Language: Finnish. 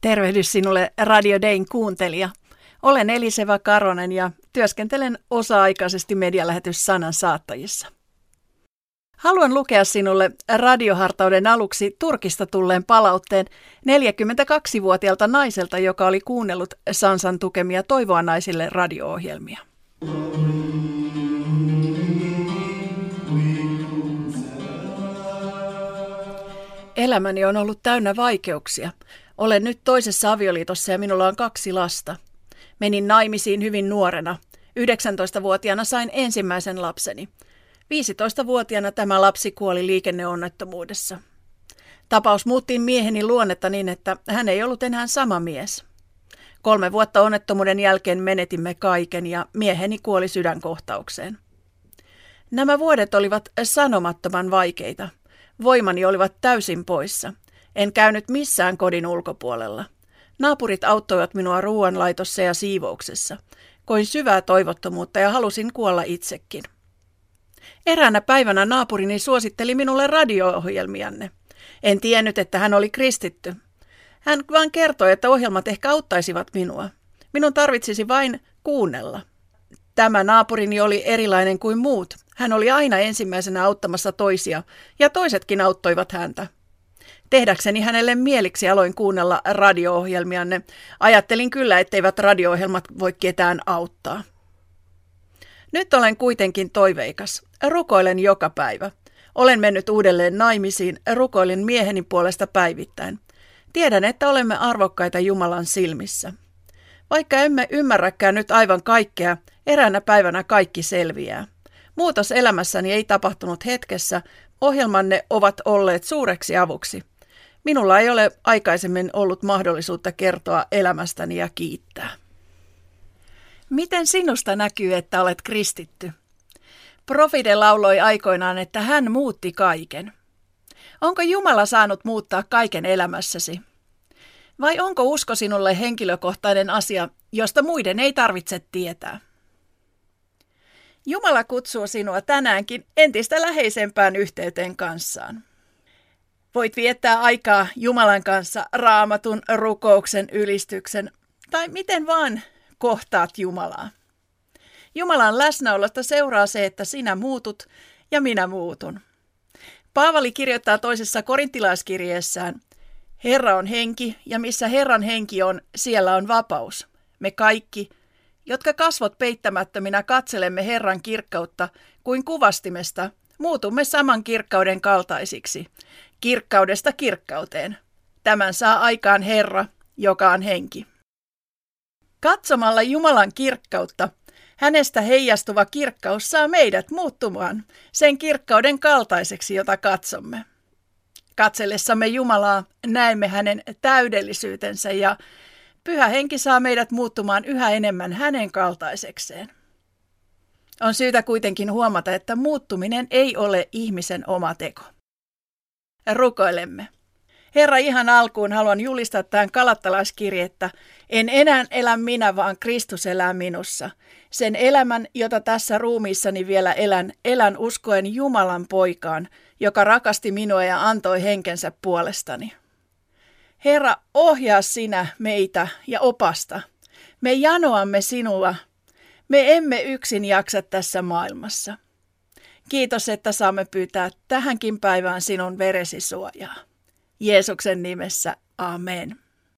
Tervehdys sinulle Radio Dayn kuuntelija. Olen Eliseva Karonen ja työskentelen osa-aikaisesti medialähetys sanan saattajissa. Haluan lukea sinulle radiohartauden aluksi Turkista tulleen palautteen 42-vuotiaalta naiselta, joka oli kuunnellut Sansan tukemia Toivoa naisille radio-ohjelmia. Elämäni on ollut täynnä vaikeuksia. Olen nyt toisessa avioliitossa ja minulla on kaksi lasta. Menin naimisiin hyvin nuorena. 19-vuotiaana sain ensimmäisen lapseni. 15-vuotiaana tämä lapsi kuoli liikenneonnettomuudessa. Tapaus muutti mieheni luonnetta niin, että hän ei ollut enää sama mies. Kolme vuotta onnettomuuden jälkeen menetimme kaiken ja mieheni kuoli sydänkohtaukseen. Nämä vuodet olivat sanomattoman vaikeita. Voimani olivat täysin poissa. En käynyt missään kodin ulkopuolella. Naapurit auttoivat minua ruoanlaitossa ja siivouksessa. Koin syvää toivottomuutta ja halusin kuolla itsekin. Eräänä päivänä naapurini suositteli minulle radio-ohjelmianne. En tiennyt, että hän oli kristitty. Hän vain kertoi, että ohjelmat ehkä auttaisivat minua. Minun tarvitsisi vain kuunnella. Tämä naapurini oli erilainen kuin muut. Hän oli aina ensimmäisenä auttamassa toisia, ja toisetkin auttoivat häntä. Tehdäkseni hänelle mieliksi aloin kuunnella radio-ohjelmianne. Ajattelin kyllä, etteivät radio-ohjelmat voi ketään auttaa. Nyt olen kuitenkin toiveikas. Rukoilen joka päivä. Olen mennyt uudelleen naimisiin, rukoilen mieheni puolesta päivittäin. Tiedän, että olemme arvokkaita Jumalan silmissä. Vaikka emme ymmärräkään nyt aivan kaikkea, eräänä päivänä kaikki selviää. Muutos elämässäni ei tapahtunut hetkessä, ohjelmanne ovat olleet suureksi avuksi. Minulla ei ole aikaisemmin ollut mahdollisuutta kertoa elämästäni ja kiittää. Miten sinusta näkyy, että olet kristitty? Profide lauloi aikoinaan, että hän muutti kaiken. Onko Jumala saanut muuttaa kaiken elämässäsi? Vai onko usko sinulle henkilökohtainen asia, josta muiden ei tarvitse tietää? Jumala kutsuu sinua tänäänkin entistä läheisempään yhteyteen kanssaan. Voit viettää aikaa Jumalan kanssa raamatun, rukouksen, ylistyksen tai miten vaan kohtaat Jumalaa. Jumalan läsnäolosta seuraa se, että sinä muutut ja minä muutun. Paavali kirjoittaa toisessa korintilaiskirjeessään, Herra on henki ja missä Herran henki on, siellä on vapaus. Me kaikki, jotka kasvot peittämättöminä katselemme Herran kirkkautta kuin kuvastimesta, muutumme saman kirkkauden kaltaisiksi, kirkkaudesta kirkkauteen. Tämän saa aikaan Herra, joka on henki. Katsomalla Jumalan kirkkautta, hänestä heijastuva kirkkaus saa meidät muuttumaan sen kirkkauden kaltaiseksi, jota katsomme. Katsellessamme Jumalaa näemme hänen täydellisyytensä ja Pyhä henki saa meidät muuttumaan yhä enemmän hänen kaltaisekseen. On syytä kuitenkin huomata, että muuttuminen ei ole ihmisen oma teko. Rukoilemme. Herra, ihan alkuun haluan julistaa tämän kalattalaiskirjettä. En enää elä minä, vaan Kristus elää minussa. Sen elämän, jota tässä ruumiissani vielä elän, elän uskoen Jumalan poikaan, joka rakasti minua ja antoi henkensä puolestani. Herra, ohjaa sinä meitä ja opasta. Me janoamme sinua. Me emme yksin jaksa tässä maailmassa. Kiitos, että saamme pyytää tähänkin päivään sinun veresi suojaa. Jeesuksen nimessä, amen.